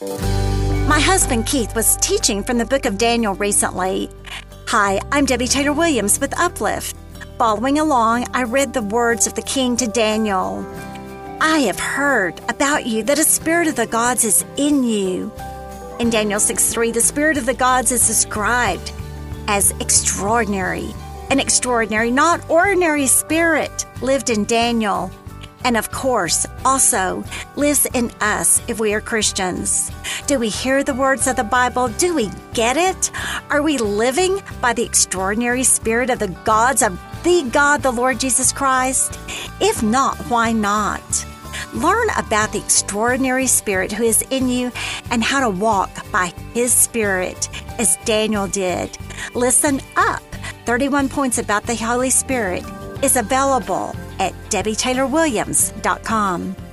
My husband Keith was teaching from the book of Daniel recently. Hi, I'm Debbie Taylor Williams with Uplift. Following along, I read the words of the king to Daniel. I have heard about you that a spirit of the gods is in you. In Daniel 6 3, the spirit of the gods is described as extraordinary. An extraordinary, not ordinary spirit lived in Daniel and of course, also lives in us if we are Christians. Do we hear the words of the Bible? Do we get it? Are we living by the extraordinary spirit of the gods of the God, the Lord Jesus Christ? If not, why not? Learn about the extraordinary spirit who is in you and how to walk by his spirit as Daniel did. Listen up 31 points about the Holy Spirit is available at debbietaylorwilliams.com.